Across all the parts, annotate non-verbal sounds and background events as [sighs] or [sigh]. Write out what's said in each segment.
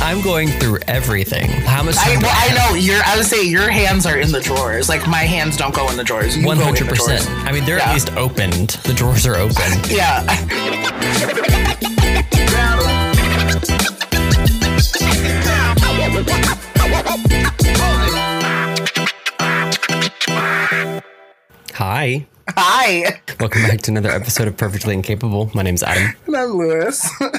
I'm going through everything. How much I, well, I know your. I would say your hands are in the drawers. Like my hands don't go in the drawers. One go in the hundred percent. I mean, they're Yeah. at least opened. The drawers are open. [laughs] Yeah. Hi. Hi, Welcome back to another episode of Perfectly Incapable. My name's Adam. and I'm Lewis. I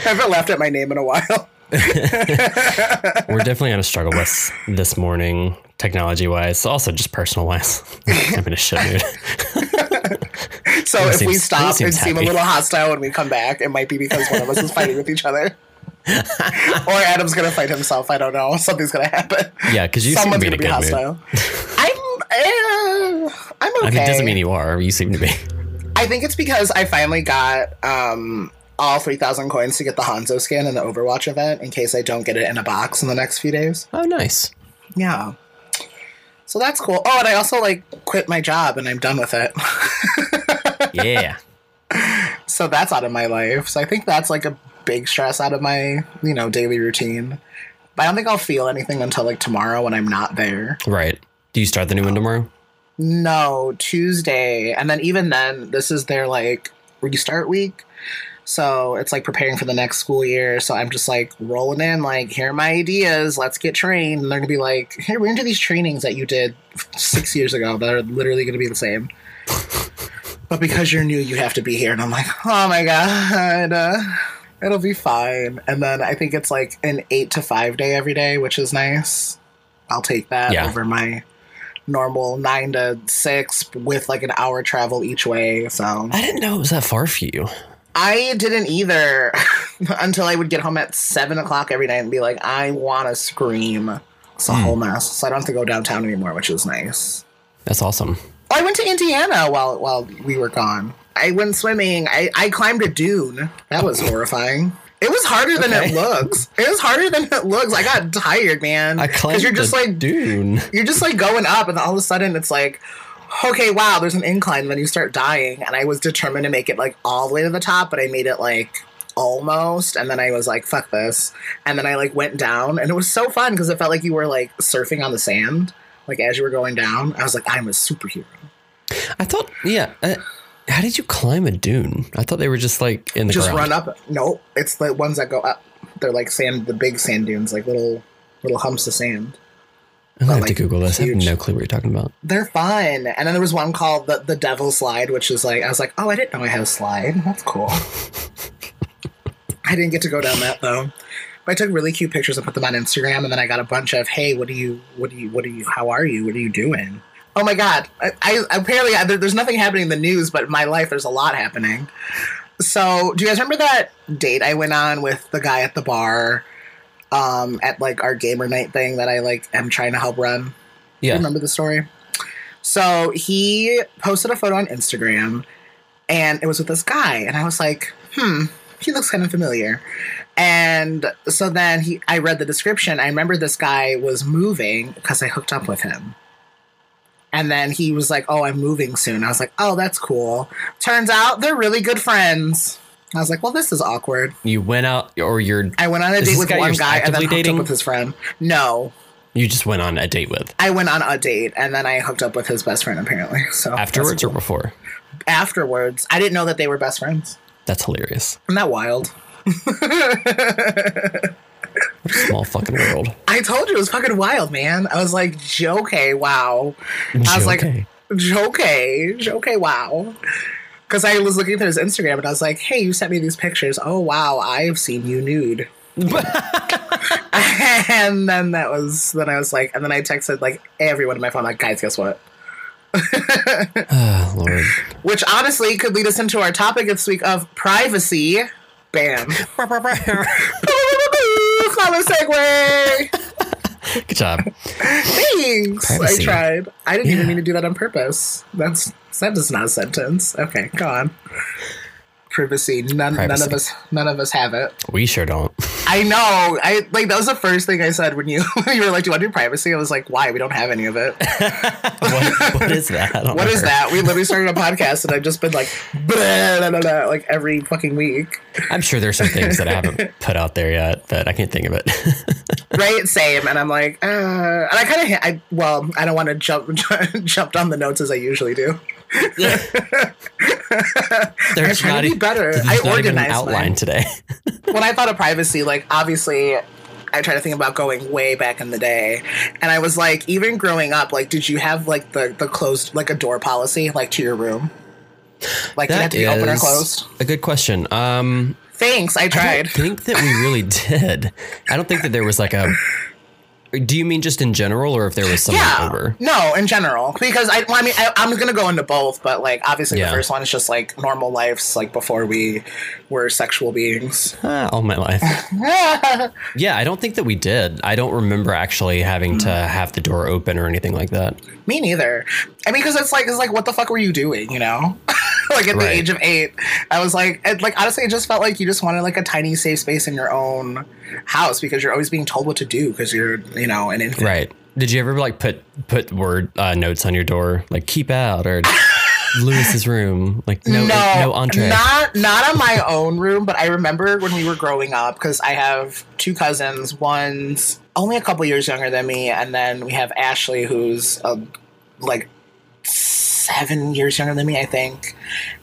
[laughs] haven't laughed at my name in a while. [laughs] We're definitely on a struggle bus this morning, technology wise, also just personal wise. [laughs] I'm in a shit mood. So Lewis if we stop and seems seem a little hostile when we come back, it might be because one of us is fighting with each other. or Adam's gonna fight himself. I don't know. Something's gonna happen. Yeah, because you Someone's seem to be in gonna a be good mood. hostile. I'm. Uh, I'm okay. I mean, it doesn't mean you are. You seem to be. I think it's because I finally got um, all 3,000 coins to get the Hanzo skin in the Overwatch event in case I don't get it in a box in the next few days. Oh, nice. Yeah. So that's cool. Oh, and I also like quit my job and I'm done with it. [laughs] Yeah. so that's out of my life. So I think that's like a big stress out of my, you know, daily routine. But I don't think I'll feel anything until like tomorrow when I'm not there. Right. Do you start the new one tomorrow? No, Tuesday. And then even then, this is their like restart week. So it's like preparing for the next school year. So I'm just like rolling in, like, here are my ideas. Let's get trained. And they're going to be like, here, we're going to do these trainings that you did six years ago that are literally going to be the same. [laughs] but because you're new, you have to be here. And I'm like, oh my God. Uh, it'll be fine. And then I think it's like an eight to five day every day, which is nice. I'll take that Yeah. over my normal nine to six with like an hour travel each way. So I didn't know it was that far for you. I didn't either [laughs] until I would get home at seven o'clock every night and be like, I want to scream. It's a hmm. whole mess. So I don't have to go downtown anymore, which is nice. That's awesome. Oh, I went to Indiana while while we were gone. I went swimming. I, I climbed a dune. That was [laughs] horrifying. It was harder than it looks. It was harder than it looks. I got tired, man. I climbed you're just like dune. you're just like going up and all of a sudden it's like okay wow there's an incline and then you start dying and i was determined to make it like all the way to the top but i made it like almost and then i was like fuck this and then i like went down and it was so fun because it felt like you were like surfing on the sand like as you were going down i was like i'm a superhero I thought, yeah. Uh, how did you climb a dune? I thought they were just like in the just ground. run up. No it's the ones that go up. They're like sand the big sand dunes like little little humps of sand. I'm gonna have like, to Google this. I have no clue what you're talking about. they're fun. And then there was one called the, the devil slide which is like i was like oh i didn't know i had a slide. That's cool. [laughs] I didn't get to go down that though. But i took really cute pictures and put them on instagram and then i got a bunch of hey what do you what do you what do you how are you? What are you doing oh my god i, I apparently I, there, there's nothing happening in the news but in my life there's a lot happening so do you guys remember that date i went on with the guy at the bar um at like our gamer night thing that i like am trying to help run Yeah. remember the story? So he posted a photo on Instagram and it was with this guy. And I was like, hmm, he looks kind of familiar. And so then he I read the description. I remember this guy was moving because I hooked up with him. And then he was like, Oh, I'm moving soon. I was like, Oh, that's cool. Turns out they're really good friends. I was like, Well, this is awkward. You went out, or you're I went on a date with guy one guy and then hooked dating? up with his friend. No. you just went on a date with I went on a date and then I hooked up with his best friend apparently. So afterwards or before. afterwards. I didn't know that they were best friends. That's hilarious. Isn't that wild? [laughs] What a small fucking world. I told you it was fucking wild, man. I was like, okay, wow. I was like, Okay. okay, wow. Because I was looking through his Instagram and I was like, hey, you sent me these pictures. Oh, wow, I have seen you nude. [laughs] and then that was, then I was like, and then I texted like everyone in my phone, like, guys, guess what? Oh, [sighs] Lord. Which honestly could lead us into our topic this week of privacy. Bam. [laughs] Clever [laughs] segue. Good job. Thanks. Privacy. I tried. I didn't Yeah. even mean to do that on purpose. That's that is not a sentence. Okay, go on. Privacy. None. None of us. None of us have it. We sure don't. [laughs] I know. I like that was the first thing I said when you [laughs] when you were like, "Do you want privacy?" I was like, "Why? We don't have any of it. [laughs] what, what is that? What is that?" We literally started a podcast, and I've just been like, blah, blah, blah, like every fucking week. I'm sure there's some things that I haven't [laughs] put out there yet, but I can't think of it. Right? Same. And I'm like, uh, and I kind of, I well, I don't want to jump jumped on the notes as I usually do. There's trying to be better. I not even an organized outline mine. today. When I thought of privacy, like obviously I try to think about going way back in the day. And I was like, even growing up, like did you have like the, the closed like a door policy like to your room? Like did it have to be open or closed? a good question. Um, Thanks, I I tried. don't think that we really [laughs] did. I don't think that there was like a. Do you mean just in general, or if there was someone Yeah, over? no, in general, because I, well, I mean, I, I'm gonna go into both, but like obviously Yeah. the first one is just like normal lives, like before we were sexual beings. Ah, all my life. [laughs] yeah, I don't think that we did. I don't remember actually having to have the door open or anything like that. Me neither. I mean, because it's like it's like what the fuck were you doing? You know, [laughs] [laughs] like at the age of eight, I was like, it, like honestly, it just felt like you just wanted like a tiny safe space in your own house because you're always being told what to do because you're you know an infant. Right. Did you ever like put put word uh, notes on your door like keep out or [laughs] Lewis's room like no no, no entree? not not on my own room, but I remember when we were growing up because I have two cousins. One's only a couple years younger than me, and then we have Ashley, who's uh like seven years younger than me, I think.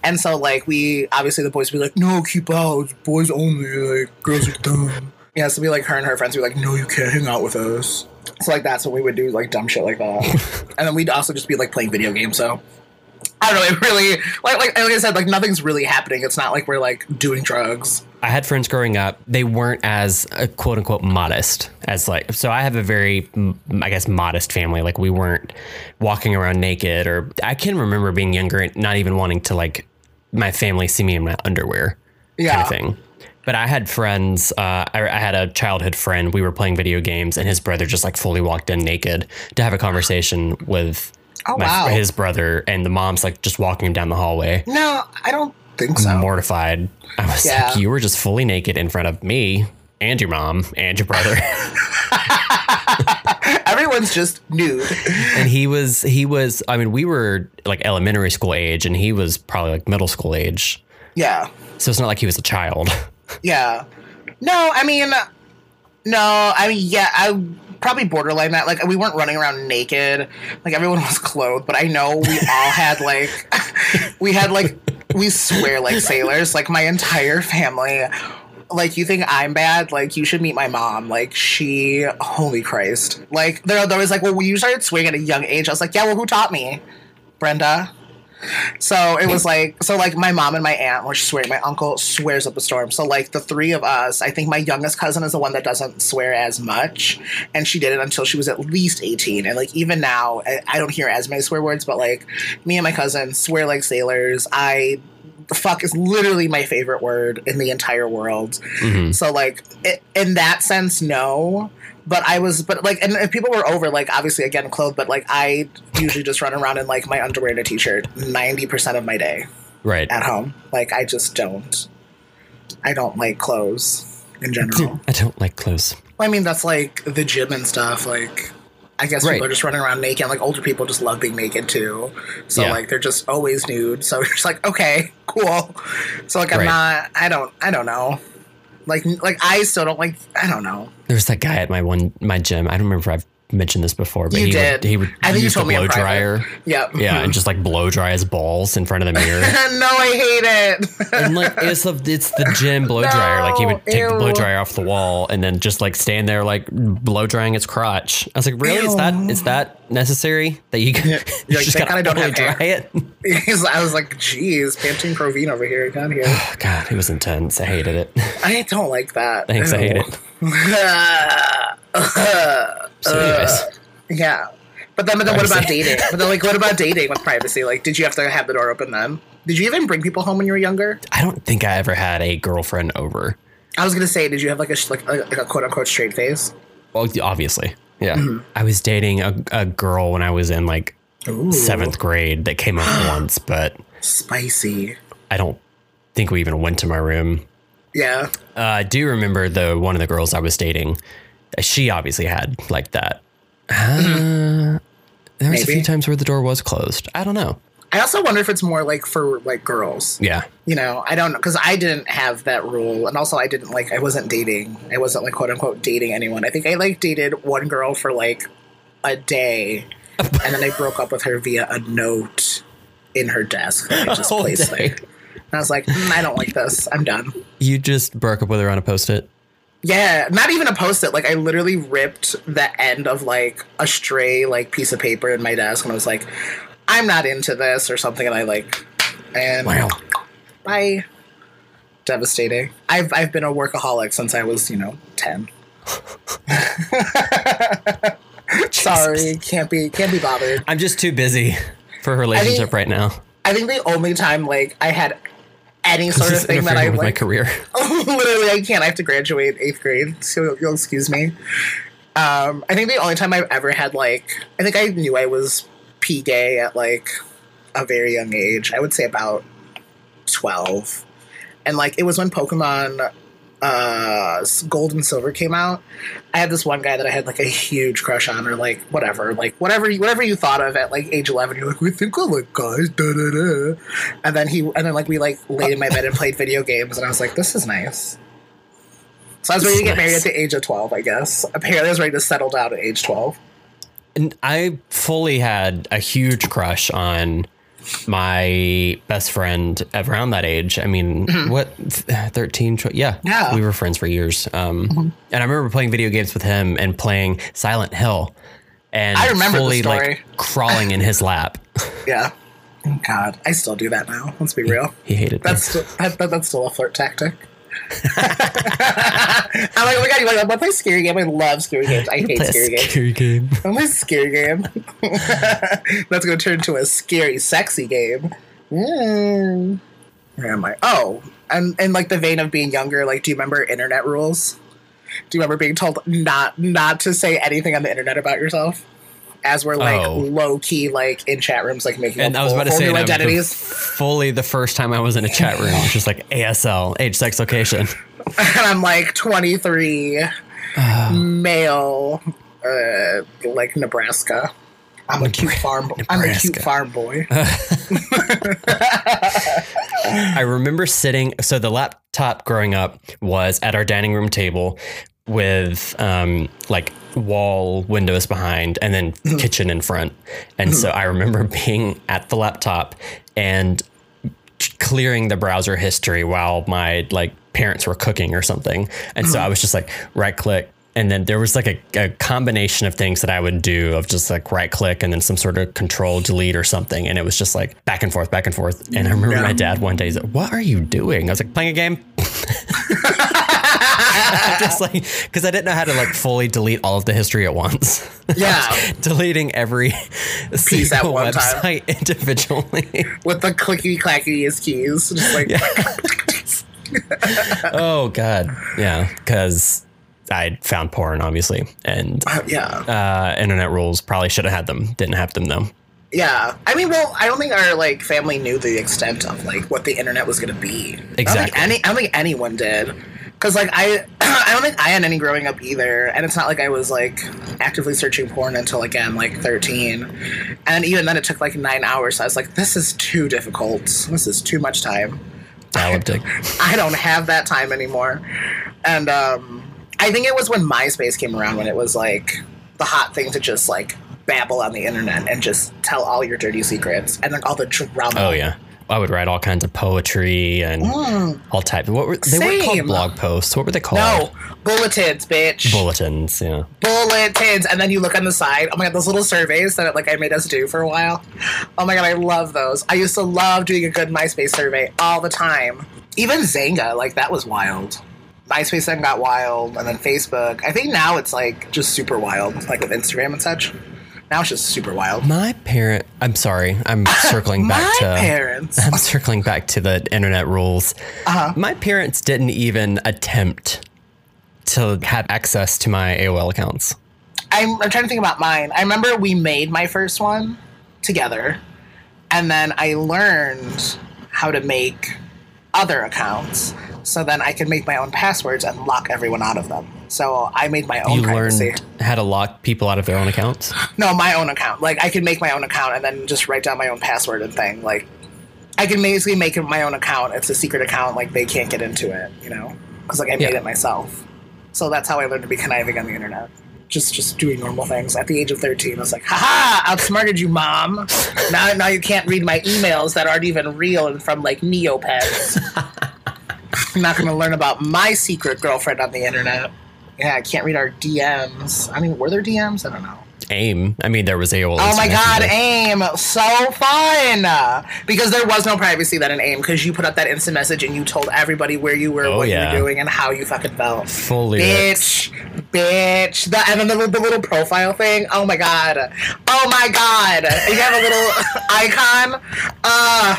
And so, like, we obviously the boys would be like, "No, keep out, boys only. Like, girls are dumb." Yeah, so we like her and her friends would be like, "No, you can't hang out with us." So like that's what we would do, like dumb shit like that. [laughs] and then we'd also just be like playing video games. So I don't know. It really like like like I said, like nothing's really happening. It's not like we're like doing drugs. I had friends growing up. They weren't as uh, quote unquote modest as like. So I have a very, I guess, modest family. Like we weren't walking around naked, or I can remember being younger and not even wanting to like my family see me in my underwear, Yeah. kind of thing. But I had friends. Uh, I, I had a childhood friend. We were playing video games, and his brother just like fully walked in naked to have a conversation with Oh my, wow. his brother, and the mom's like just walking him down the hallway no, I don't think so. mortified. I was Yeah. like, you were just fully naked in front of me and your mom and your brother. [laughs] [laughs] Everyone's just nude. and he was, he was, I mean, we were like elementary school age and he was probably like middle school age. Yeah. So it's not like he was a child. [laughs] Yeah. No, I mean, no, I mean, yeah, I probably borderline that. Like, we weren't running around naked. Like, everyone was clothed, but I know we all had, like, [laughs] we had, like, we swear like sailors. Like, my entire family. Like, you think I'm bad? Like, you should meet my mom. Like, she, holy Christ. Like, they're, they're always like, well, you started swearing at a young age. I was like, yeah, well, who taught me? Brenda. So it was like, so like my mom and my aunt were swearing. My uncle swears up a storm. So like the three of us, I think my youngest cousin is the one that doesn't swear as much, and she did it until she was at least eighteen. And like even now, I, I don't hear as many swear words, but like me and my cousin swear like sailors. I the fuck is literally my favorite word in the entire world. Mhm. So like it, in that sense, no. But I was, but like, and if people were over, like obviously again clothed, but like I usually just run around in like my underwear and a t-shirt ninety percent of my day Right. at home. Like I just don't. I don't like clothes in general. [laughs] I don't like clothes. I mean, that's like the gym and stuff. Like, I guess Right. people are just running around naked. Like older people just love being naked too. So Yeah. like they're just always nude. So [laughs] you're just like, okay, cool. So like I'm Right. not. I don't. I don't know. Like like I still don't like. I don't know. There was that guy at my one, my gym. I don't remember if I've mentioned this before, but You he did. would, he would I think you use the told me blow private. dryer. Yep. Yeah. And [laughs] just like blow dry his balls in front of the mirror. [laughs] no, I hate it. [laughs] and like it's the it's the gym blow dryer. Like he would take the blow dryer off the wall and then just like stand there like blow drying his crotch. I was like, really? Is that is that necessary that you, [laughs] you like, just thank gotta God I don't blow have dry it? [laughs] [laughs] I was like, geez, Pantene Provine over here. Down here. Oh, God, it was intense. I hated it. I don't like that. Thanks, I hate it. So, anyways, Yeah. But then, but then what about dating? But then, like, what about dating with privacy? Like, did you have to have the door open then? Did you even bring people home when you were younger? I don't think I ever had a girlfriend over. I was gonna say, did you have like a like a, like a quote unquote straight face? Well, obviously, yeah. Mm-hmm. I was dating a, a girl when I was in like Ooh, seventh grade that came up [gasps] once, but spicy. I don't think we even went to my room. Yeah. Uh, I do remember the one of the girls I was dating. She obviously had like that. Uh, there was a few times where the door was closed. I don't know. I also wonder if it's more like for like girls. Yeah. You know, I don't know because I didn't have that rule, and also I didn't like I wasn't dating. I wasn't like quote unquote dating anyone. I think I like dated one girl for like a day, and then I broke up with her via a note in her desk that I [laughs] just placed there. And I was like, "Mm, I don't like this. I'm done. You just broke up with her on a post it. Yeah, not even a post it. Like I literally ripped the end of like a stray like piece of paper in my desk, and I was like, I'm not into this or something. And I like, and bye. Devastating. I've I've been a workaholic since I was you know ten. [laughs] Sorry, can't be can't be bothered. I'm just too busy for a relationship right now. I think the only time like I had any sort of thing that I with my career. [laughs] literally I can't. I have to graduate eighth grade, so you'll, you'll excuse me. Um, I think the only time I've ever had like I think I knew I was p gay at like a very young age. I would say about twelve, and like it was when Pokemon uh gold and silver came out. I had this one guy that i had like a huge crush on or like whatever like whatever you whatever you thought of at like age 11 you're like we think i like guys da da da. And then he and then like we like laid in my bed and played video games and i was like this is nice. So i was ready to get married at the age of 12 i guess. Apparently i was ready to settle down at age 12 And I fully had a huge crush on my best friend around that age. I mean, what, 13? tw- Yeah. Mm-hmm. Yeah. Mm-hmm. We were friends for years. Um, And I remember playing video games with him and playing Silent Hill and I remember fully like crawling in his [laughs] lap. yeah god i still do that now let's be real He hated that's me. still, that, that, that's still a flirt tactic I'm like, oh my god, you want to play scary game? I love scary games. I hate a scary games. scary game. [laughs] I'm a scary game. [laughs] That's to turn into a scary, sexy game. Mm. Where am I? Oh, and in like the vein of being younger, like, do you remember internet rules? Do you remember being told not not to say anything on the internet about yourself? As we're like Oh. low key, like in chat rooms, like making And I was about to say, new and I was identities. fully the first time I was in a chat room, it was just like ASL, age, sex, location. [laughs] and I'm like 23, [sighs] male, uh, like Nebraska. I'm a cute farm. I'm a cute farm boy. [laughs] [laughs] I remember sitting. So the laptop growing up was at our dining room table with um, like wall windows behind and then [clears throat] kitchen in front. And so I remember [laughs] being at the laptop and clearing the browser history while my like parents were cooking or something. And so I was just like right click. And then there was like a, a combination of things that I would do of just like right click and then some sort of control delete or something. And it was just like back and forth, back and forth. And I remember Yeah. my dad one day, he's like, What are you doing? I was like, Playing a game. [laughs] [laughs] [laughs] just like, because I didn't know how to like fully delete all of the history at once. [laughs] Yeah, [laughs] Deleting every Piece at single one time. website individually. with the clicky clackiest keys, just like oh god yeah because i found porn obviously and yeah, uh internet rules probably should have had them didn't have them though yeah. I mean, well, I don't think our like family knew the extent of like what the internet was going to be. I don't Exactly. any, I don't think anyone did. Because like I, [clears throat] I don't think I had any growing up either, and it's not like I was like actively searching porn until again like thirteen, and even then it took like nine hours. So I was like, this is too difficult. This is too much time. dialectic [laughs] I don't have that time anymore. And um, I think it was when MySpace came around when it was like the hot thing to just like babble on the internet and just tell all your dirty secrets and like all the drama. oh yeah i would write all kinds of poetry and mm. all types what were they weren't called Same. blog posts what were they called No, bulletins, bitch. bulletins yeah bulletins. And then you look on the side. Oh my god, those little surveys that like I made us do for a while. Oh my god, I love those. I used to love doing a good MySpace survey all the time. Even Xanga, like that was wild. MySpace then got wild, and then Facebook. I think now it's like just super wild, like with Instagram and such. Now it's just super wild. my parent i'm sorry i'm [laughs] circling back My to [laughs] parents. i'm circling back to the internet rules Uh-huh. my parents didn't even attempt to have access to my aol accounts I'm, I'm trying to think about mine. I remember we made my first one together, and then I learned how to make other accounts. So then I can make my own passwords and lock everyone out of them. So I made my own You privacy. learned how to lock people out of their own accounts. No, my own account. Like I can make my own account and then just write down my own password and thing. Like I can basically make my own account. It's a secret account. Like they can't get into it. You know, because like I made Yeah. it myself. So that's how I learned to be conniving on the internet. Just just doing normal things. At the age of thirteen, I was like, "Ha "Ha Outsmarted you, mom! Now now you can't read my emails that aren't even real and from like Neopets. [laughs] I'm not going to learn about my secret girlfriend on the internet. Yeah, I can't read our DMs. I mean, were there DMs? I don't know. AIM. I mean, there was AOL. Oh my god. AIM, so fun! Because there was no privacy then in AIM because you put up that instant message and you told everybody where you were, Oh, what yeah. you were doing, and how you fucking felt. Fully. Bitch, bitch. The, and then the, little- the little profile thing. Oh my god. Oh my god. You have a little [laughs] icon. Uh,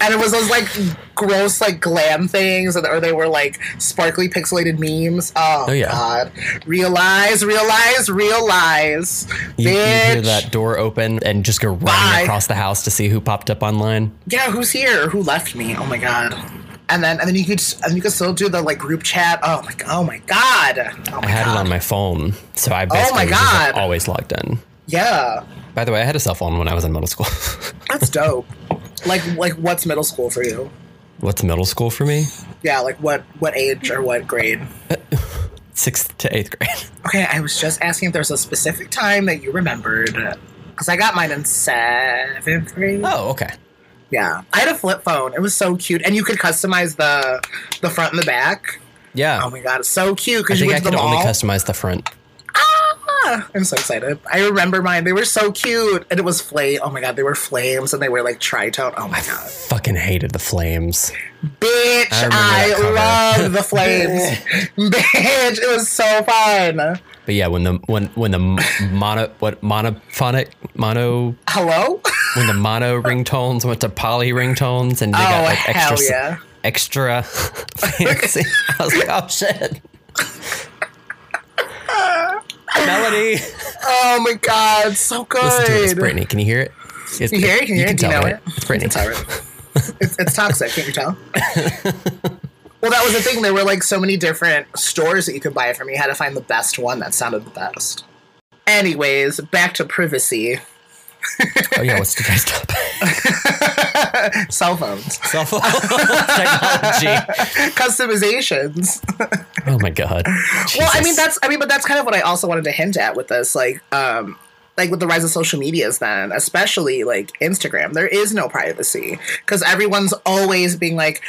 and it was those like gross like glam things, or they were like sparkly pixelated memes. Oh, Oh, yeah. god. Realize, realize, realize. You, you hear that door open and just go running Bye. across the house to see who popped up online. Yeah, who's here? Who left me? Oh my god. And then and then you could and you could still do the like group chat. Oh my oh my god. Oh my I had god. it on my phone, so I oh, basically my was like, always logged in. Yeah. By the way, I had a cell phone when I was in middle school. [laughs] That's dope. [laughs] like like what's middle school for you? What's middle school for me? Yeah, like what what age or what grade? [laughs] Sixth to eighth grade. Okay, I was just asking if there's a specific time that you remembered. Because I got mine in seventh grade. Oh, okay. Yeah. I had a flip phone. It was so cute. And you could customize the the front and the back. Yeah. Oh my god, it's so cute because you think I went to could the only customize the front. Ah, [laughs] I'm so excited. I remember mine. They were so cute. And it was flame. Oh my god, they were flames and they were like tritone. Oh my god. Fucking hated the flames. Bitch, I I, love the [laughs] flames. [laughs] Bitch, it was so fun. But yeah, when the when when the mono what monophonic mono Hello? when the mono ringtones went to poly ringtones and they Oh, got like extra yeah. extra fancy. I was like, oh shit. Melody. Oh my god, so good. Listen to it. It's Brittany. Can you hear it? It's, You hear it? Can you hear it? Do you tell, know right? it? It's Brittany. It's it's, it's toxic, can't you tell? [laughs] well, that was the thing. There were like so many different stores that you could buy it from. You had to find the best one that sounded the best. Anyways, back to privacy. Oh yeah, what's today's topic? [laughs] Cell phones. Cell phone [laughs] technology. Customizations. Oh my god. Well, I mean that's I mean, but that's kind of what I also wanted to hint at with this, like, um, like with the rise of social medias, then especially like Instagram, there is no privacy because everyone's always being like,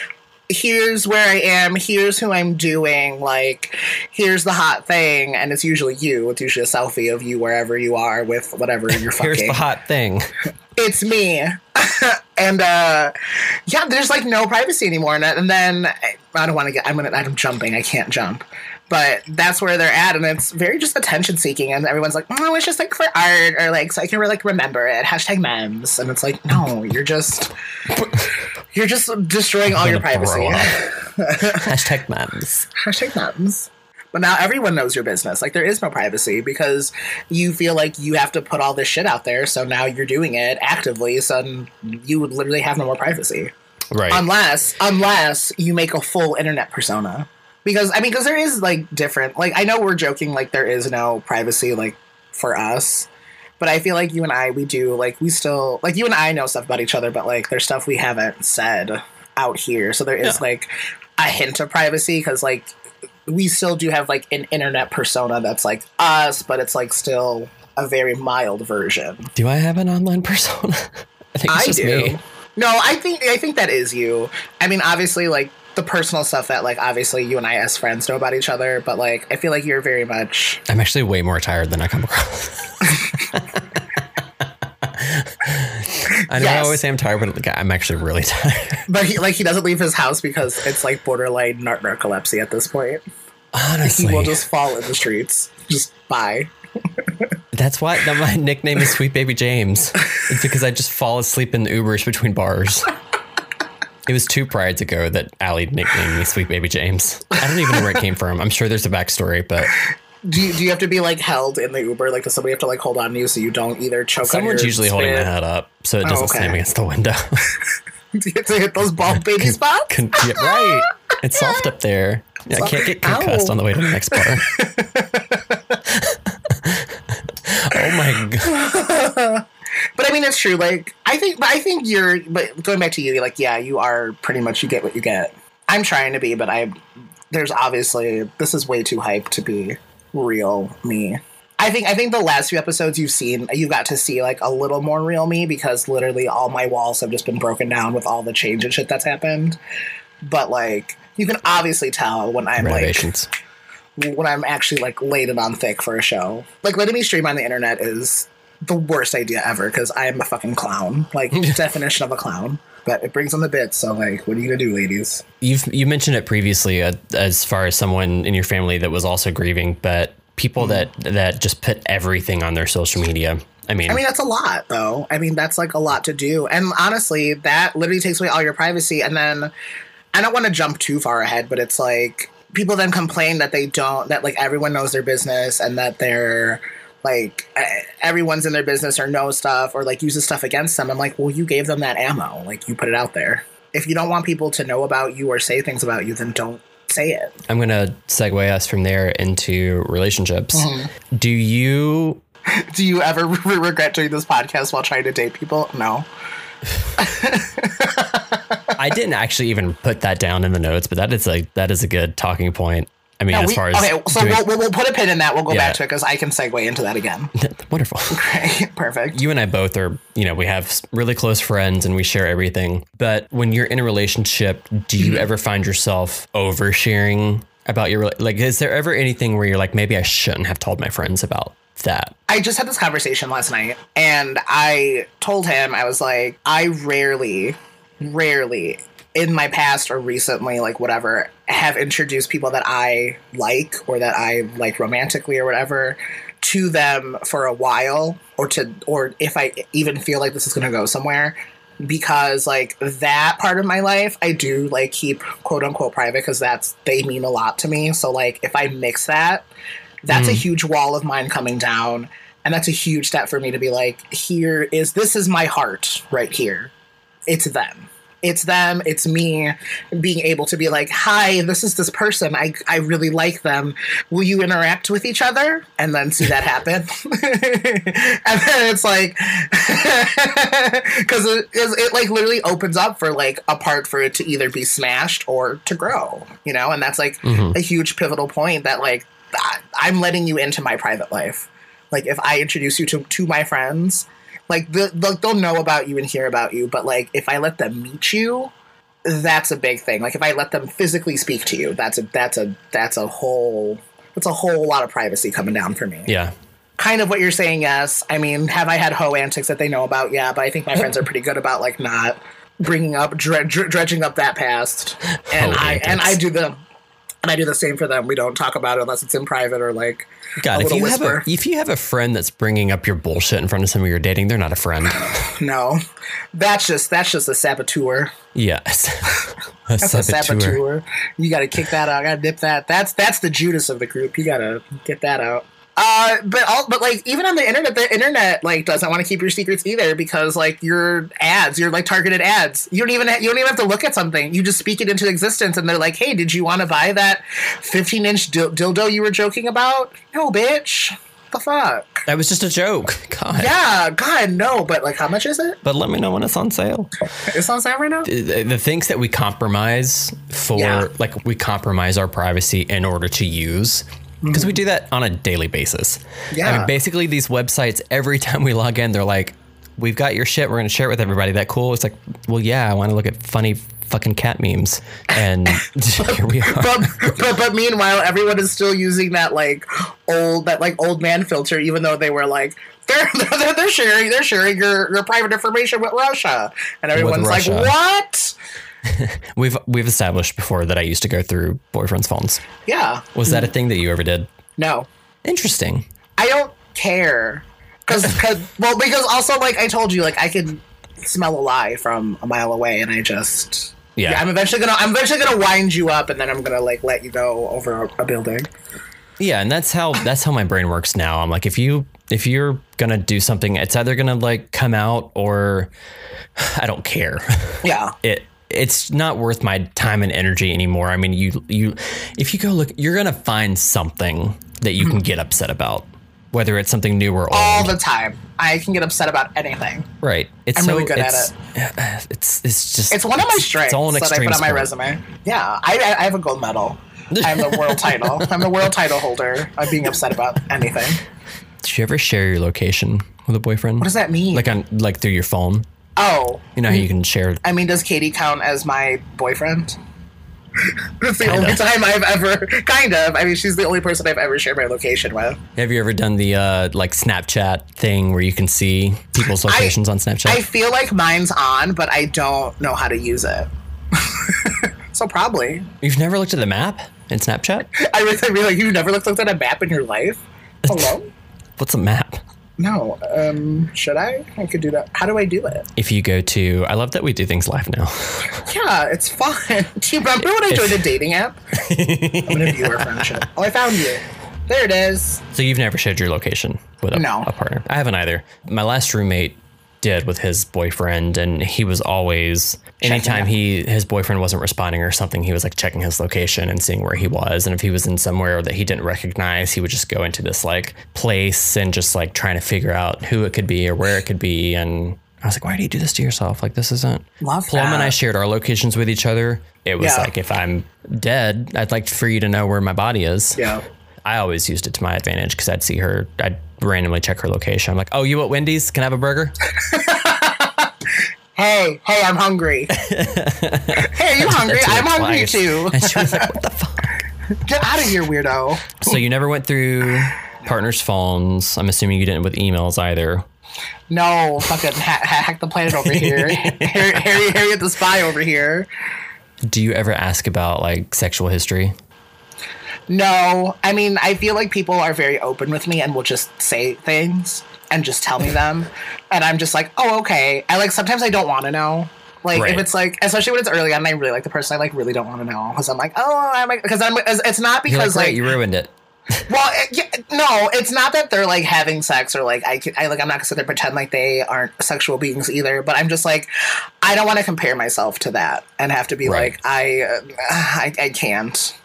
"Here's where I am. Here's who I'm doing. Like, here's the hot thing," and it's usually you. It's usually a selfie of you wherever you are with whatever you're fucking [laughs] Here's the hot thing. It's me. [laughs] And uh yeah there's like no privacy anymore. And, and then i don't want to get i'm gonna i'm jumping. I can't jump. But that's where they're at and it's very just attention seeking and everyone's like oh it's just like for art or like so i can like remember it. Hashtag memes. And it's like no you're just you're just destroying all your privacy. [laughs] Hashtag memes. hashtag memes but now everyone knows your business. Like there is no privacy because you feel like you have to put all this shit out there. So now you're doing it actively. So you would literally have no more privacy Right. unless unless you make a full internet persona. Because I mean, because there is like different. Like I know we're joking. Like there is no privacy like for us. But I feel like you and I, we do like we still like you and I know stuff about each other, but like there's stuff we haven't said out here. So there is Yeah. like a hint of privacy because like we still do have like an internet persona that's like us, but it's like still a very mild version. Do I have an online [laughs] persona? I think it's I just do. me. No, I think I think that is you. I mean, obviously, like the personal stuff that like obviously you and I as friends know about each other, but like I feel like you're very much I'm actually way more tired than I come across. [laughs] [laughs] I know I always say I'm tired, but like, I'm actually really [laughs] tired. but he like he doesn't leave his house because it's like borderline nar- narcolepsy at this point. Honestly, he will just fall in the streets. Just bye. that's why that my nickname is Sweet Baby James. It's because I just fall asleep in the Ubers between bars. It was two prides ago that Allie nicknamed me Sweet Baby James. I don't even know where it came from. I'm sure there's a backstory, but Do you, do you have to be like held in the Uber? Like does somebody have to like hold on to you so you don't either choke someone's usually holding my spit? head up so it oh, doesn't okay. slam against the window. [laughs] [laughs] Do you have to hit those bald baby spots? Con- yeah, right. It's soft up there. Yeah, I can't get concussed Ow. on the way to the next bar. [laughs] oh my god. But I mean, it's true. Like, I think, but I think you're. But going back to you, like, yeah, you are pretty much. You get what you get. I'm trying to be, but I. There's obviously this is way too hype to be real me. I think I think the last few episodes you've seen, you got to see like a little more real me because literally all my walls have just been broken down with all the change and shit that's happened. But like, you can obviously tell when I'm like when I'm actually like laid it on thick for a show. Like letting me stream on the internet is the worst idea ever because I'm a fucking clown, like [laughs] definition of a clown. But it brings on the bits, so like, what are you gonna do, ladies? You've you mentioned it previously uh, as far as someone in your family that was also grieving, but people that that just put everything on their social media. I mean, I mean, that's a lot, though. I mean, that's like a lot to do, and honestly, that literally takes away all your privacy. And then, I don't want to jump too far ahead, but it's like people then complain that they don't, that like everyone knows their business and that they're like everyone's in their business or knows stuff or like uses stuff against them. I'm like, well, you gave them that ammo, like you put it out there. If you don't want people to know about you or say things about you, then don't say it. I'm going to segue us from there into relationships. Mm-hmm. Do you [laughs] Do you ever regret doing this podcast while trying to date people? No. [laughs] I didn't actually even put that down in the notes, but that is like that is a good talking point. I mean, No, as we- far as okay, so doing- we'll, we'll, put a pin in that. We'll go Yeah. back to it because I can segue into that again. [laughs] wonderful. [laughs] Great, perfect. you and I both are, you know, we have really close friends and we share everything. But when you're in a relationship, do you Mm-hmm. ever find yourself oversharing about your like? Is there ever anything where you're like, maybe I shouldn't have told my friends about that? I just had this conversation last night and I told him, I was like, I rarely, rarely in my past or recently, like whatever, have introduced people that I like or that I like romantically or whatever to them for a while or to, or if I even feel like this is going to go somewhere. Because like that part of my life, I do like keep quote unquote private because that's they mean a lot to me. So like if I mix that, that's a mm. huge wall of mine coming down and that's a huge step for me to be like here is this is my heart right here it's them it's them it's me being able to be like hi this is this person. I i really like them. Will you interact with each other? And then see that happen. [laughs] And then it's like [laughs] because it, it, it like literally opens up for like a part for it to either be smashed or to grow you know? And that's like mm-hmm. a huge pivotal point that like I- i'm letting you into my private life. Like if i introduce you to to my friends like the, the, they'll know about you and hear about you but like if i let them meet you that's a big thing. Like if i let them physically speak to you that's a that's a that's a whole that's a whole lot of privacy coming down for me. Yeah. kind of what you're saying yes. I mean have i had hoe antics that they know about? Yeah but i think my friends are pretty good about like not bringing up dre- dre- dredging up that past. [laughs] And Hoe i and i do the and i do the same for them we don't talk about it unless it's in private or like God, a if you have a if you have a friend that's bringing up your bullshit in front of someone you're dating, they're not a friend. [sighs] no that's just that's just a saboteur yes. [laughs] a That's a saboteur. saboteur. You got to kick that out. Got to dip that. That's that's the Judas of the group. You got to get that out. Uh, but all but like even on the internet, the internet like doesn't want to keep your secrets either because like your ads, your like targeted ads. You don't even ha- you don't even have to look at something. You just speak it into existence, and they're like, "Hey, did you want to buy that 15 inch dil- dildo you were joking about?" No, bitch. The fuck. That was just a joke. [laughs] God. Yeah, God, no. But like, how much is it? But let me know when it's on sale. It's on sale right now. the, the things that we compromise for Yeah. like we compromise our privacy in order to use because we mm-hmm. do that on a daily basis. Yeah. I mean, basically these websites every [laughs] time we log in, they're like, "We've got your shit. We're going to share it with everybody." That cool? It's like, well, yeah, I want to look at funny fucking cat memes, and [laughs] [laughs] here we are. but, but but meanwhile, everyone is still using that like old that like old man filter, even though they were like they're they're, they're sharing they're sharing your, your private information with Russia, and everyone's Russia. like, what? [laughs] We've we've established before that I used to go through boyfriends' phones. Yeah, Was that a thing that you ever did? no, Interesting. I don't care because cause well because also like I told you like I can smell a lie from a mile away, and I just. Yeah. I'm eventually gonna. I'm eventually gonna wind you up, and then I'm gonna like let you go over a, a building. Yeah, and that's how that's how my brain works now. I'm like, if you if you're gonna do something, it's either gonna like come out or [sighs] I don't care. Yeah, [laughs] It it's not worth my time and energy anymore. I mean, you you if you go look, you're gonna find something that you can hmm. get upset about, whether it's something new or old. All the time. I can get upset about anything. right. It's I'm so really good at it. It's it's just It's one of my strengths It's all an that I put on my resume. Yeah, I, I I have a gold medal. I'm the world title. [laughs] I'm the world title holder of being upset about anything. Did you ever share your location with a boyfriend? What does that mean? like on like through your phone? Oh, You know how you can share I mean, does Katie count as my boyfriend? [laughs] That's the Kind only time I've ever, kind of. I mean, she's the only person I've ever shared my location with. Have you ever done the uh, like Snapchat thing where you can see people's locations on Snapchat? I feel like mine's on, but I don't know how to use it. [laughs] so probably. You've never looked at the map in Snapchat? [laughs] I really like you never looked at a map in your life. Hello? What's a map? No. Um, should I? I could do that. How do I do it? If you go to, I love that we do things live now. Yeah, it's fun. [laughs] Do you remember when I joined a dating app? [laughs] I'm gonna view our friendship. Oh, I found you. There it is. So you've never shared your location with a, No. a partner? I haven't either. My last roommate did with his boyfriend, and he was always anytime it. he his boyfriend wasn't responding or something, he was like checking his location and seeing where he was. And if he was in somewhere that he didn't recognize, he would just go into this like place and just like trying to figure out who it could be or where it could be. And I was like, why do you do this to yourself? Like this isn't. Love Plum and. I shared our locations with each other. It was Yeah. like if I'm dead, I'd like for you to know where my body is. Yeah. I always used it to my advantage because I'd see her, I'd randomly check her location. I'm like, oh, you at Wendy's? Can I have a burger? [laughs] Hey, hey, I'm hungry. [laughs] hey, are you hungry? That to her I'm hungry twice. too. [laughs] And she was like, what the fuck? Get out of here, weirdo. So you never went through partners' phones. I'm assuming you didn't with emails either. No, fucking ha- hack the planet over here. Harry, Harry, Harriet the spy over here. Do you ever ask about like sexual history? No, I mean, I feel like people are very open with me and will just say things and just tell me them, [laughs] and I'm just like, oh, okay. I like sometimes I don't want to know. Like Right. if it's like, especially when it's early on, and I really like the person. I like really don't want to know because I'm like, oh, I'm like, because I'm. It's not because like, like, you ruined it. [laughs] well, it, yeah, no, it's not that they're like having sex or like I, can- I like I'm not gonna sit there pretend like they aren't sexual beings either. But I'm just like, I don't want to compare myself to that and have to be Right. like, I, uh, I, I can't.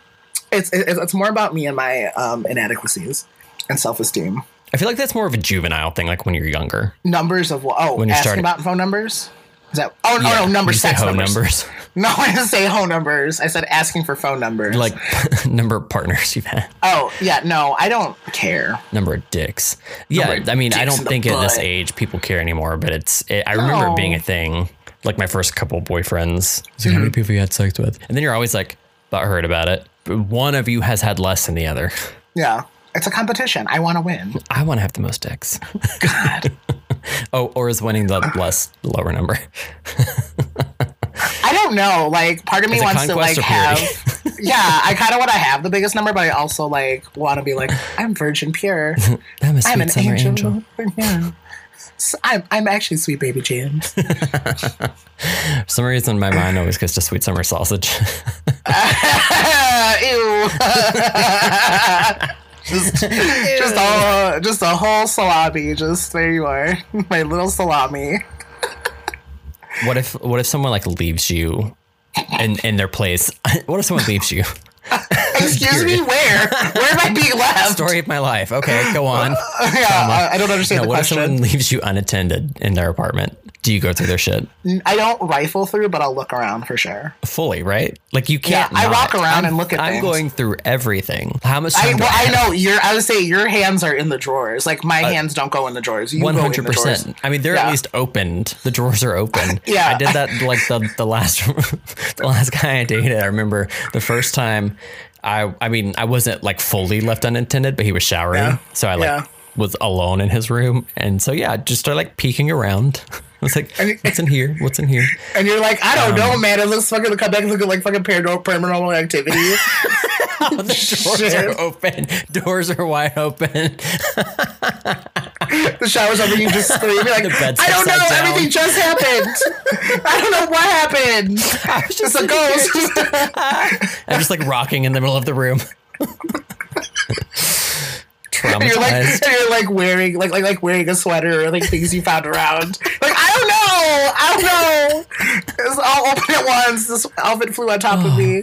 It's it, it's more about me and my um, inadequacies and self esteem. I feel like that's more of a juvenile thing, like when you're younger. Numbers of what? Oh, When you're asking about phone numbers. Is that? Oh no, Yeah, no, number you say sex numbers. numbers. [laughs] No, I didn't say home numbers. I said asking for phone numbers. like [laughs] number of partners you've had, oh yeah, no, I don't care. number of dicks. Yeah, Number of I mean, I don't think at this age people care anymore, but it's. It, I remember it being a thing. Like my first couple boyfriends. It's like, Mm-hmm. How many people you had sex with? And then you're always like, butthurt about it. One of you has had less than the other. Yeah, it's a competition. I want to win. I want to have the most dicks. God. [laughs] oh, or is winning the less lower number? I don't know. Like, part of me wants to like have. [laughs] yeah, I kind of want to have the biggest number, but I also like want to be like, I'm virgin pure. [laughs] I'm a sweet I'm an angel. angel. Yeah. I'm I'm actually sweet baby James. [laughs] For some reason, my mind always goes to sweet summer sausage. [laughs] [laughs] Ew. just, just a just a whole salami. Just there you are, my little salami. what if what if someone like leaves you in in their place? What if someone leaves you? Excuse me, where? Where am I [laughs] being left? Story of my life. Okay, go on. [laughs] yeah, I, I don't understand No, the what if someone leaves you unattended in their apartment? Do you go through their shit I don't rifle through, but I'll look around for sure. fully? Right? Like you can't. I not. walk around I'm- and look at I'm things. going through everything. How much I, well, I know your. I would say your hands are in the drawers. Like my hands don't go in the drawers. Uh, One hundred percent. I mean, they're Yeah. at least opened. The drawers are open. [laughs] Yeah. I did that like the the last the last guy I dated. I remember the first time. I I mean, I wasn't like fully left unattended, but he was showering, Yeah. so I like Yeah. was alone in his room, and so yeah, just started like peeking around. [laughs] I was like, And- "What's in here? What's in here?" And you're like, I don't Um, know, man. It looks fucking come back and look like fucking paranormal, paranormal activity. [laughs] the doors Shit. are open. Doors are wide open. [laughs] [laughs] the shower's over. You just scream. You're [laughs] like, I don't know. down. Everything just happened. [laughs] I don't know what happened. It's just a ghost. I'm just like rocking in the middle of the room. and you're like, and you're like wearing like like like wearing a sweater or like things you found around. Like I don't know. I don't know. All open at once. This outfit flew on top of me.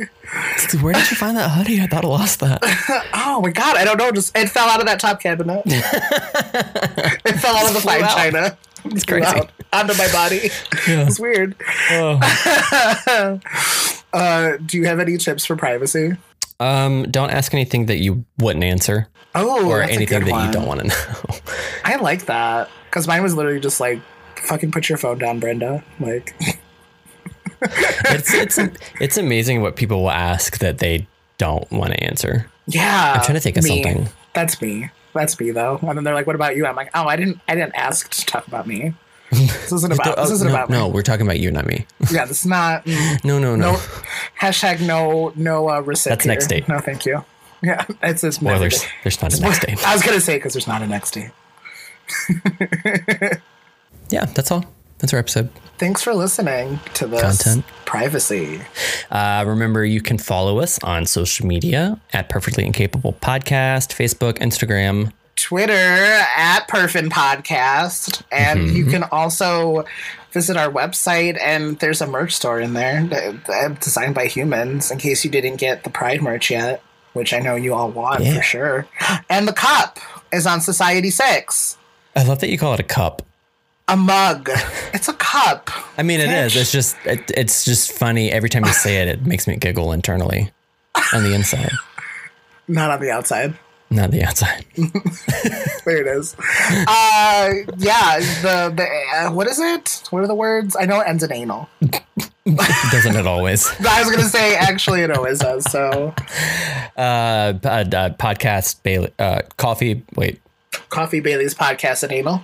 Where did you find that hoodie? I thought I lost that. [laughs] Oh my god, I don't know. Just it fell out of that top cabinet. [laughs] it fell out of the fine out. china. It's crazy. out onto my body. Yeah. It's weird. Oh. [laughs] Uh, do you have any tips for privacy? Um, don't ask anything that you wouldn't answer Oh, or anything that you don't want to know. I like that because mine was literally just like, "Fucking put your phone down, Brenda." Like, [laughs] it's it's it's amazing what people will ask that they don't want to answer. yeah. I'm trying to think of me. something. That's me. That's me though. And then they're like, "What about you?" I'm like, "Oh, I didn't. I didn't ask to talk about me. [laughs] This isn't about. Oh, this isn't no, about Me. no, we're talking about you, not me. [laughs] Yeah, this is not. mm, No, no, no. no. Hashtag no. No uh, receipt. That's next date. No, thank you. Yeah, it's this. There's there's not a next date. I was gonna say because there's not a next date. Yeah, that's all. That's our episode. Thanks for listening to this Content. privacy. Uh, remember, you can follow us on social media at Perfectly Incapable Podcast, Facebook, Instagram. Twitter at Perfin Podcast, and mm-hmm. you can also visit our website. And there's a merch store in there that, that designed by humans. In case you didn't get the Pride merch yet, which I know you all want Yeah. for sure. And the cup is on Society Six. I love that you call it a cup. A mug. it's a cup. I mean, it is. It's just it, it's just funny every time you say it. It makes me giggle internally, on the inside, [laughs] Not on the outside. not the outside. [laughs] There it is. Uh, yeah. The the uh, what is it? What are the words? I know it ends in anal. [laughs] Doesn't it always? I was gonna say actually it always does. So Uh, uh, uh, podcast Bailey, uh, coffee. Wait, Coffee Bailey's podcast and anal.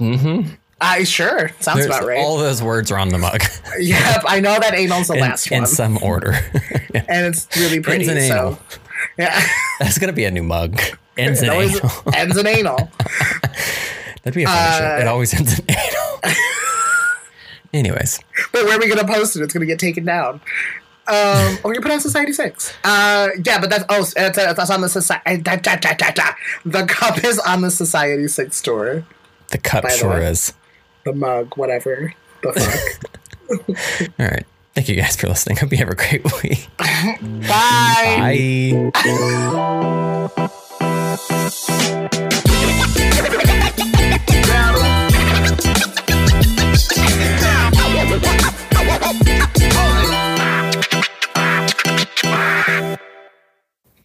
Mm-hmm. I sure sounds There's- about right. all those words are on the mug [laughs] yep, I know that anal's the in, last one in some order. [laughs] and it's really pretty. Ends in so anal. yeah, [laughs] That's gonna be a new mug. Ends in always anal. ends in anal. That'd be a funny Uh, show. It always ends in anal. Anyways, But where are we gonna post it? It's gonna get taken down. Um, or you put it on Society Six. Uh, yeah, but that's oh, that's, that's on the society. Da. The cup is on the Society Six store. the cup By the sure is. The mug, whatever the fuck. [laughs] All right. Thank you guys for listening. Hope you have a great [laughs] week. Bye. Bye.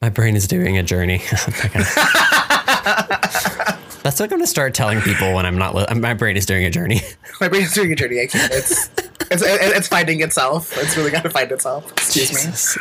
My brain is doing a journey. [laughs] I'm not gonna- That's what I'm going to start telling people when I'm not. Li- my brain is doing a journey. [laughs] My brain is doing a journey. I can't. It's it's it's finding itself. It's really got to find itself. Excuse me. Jesus.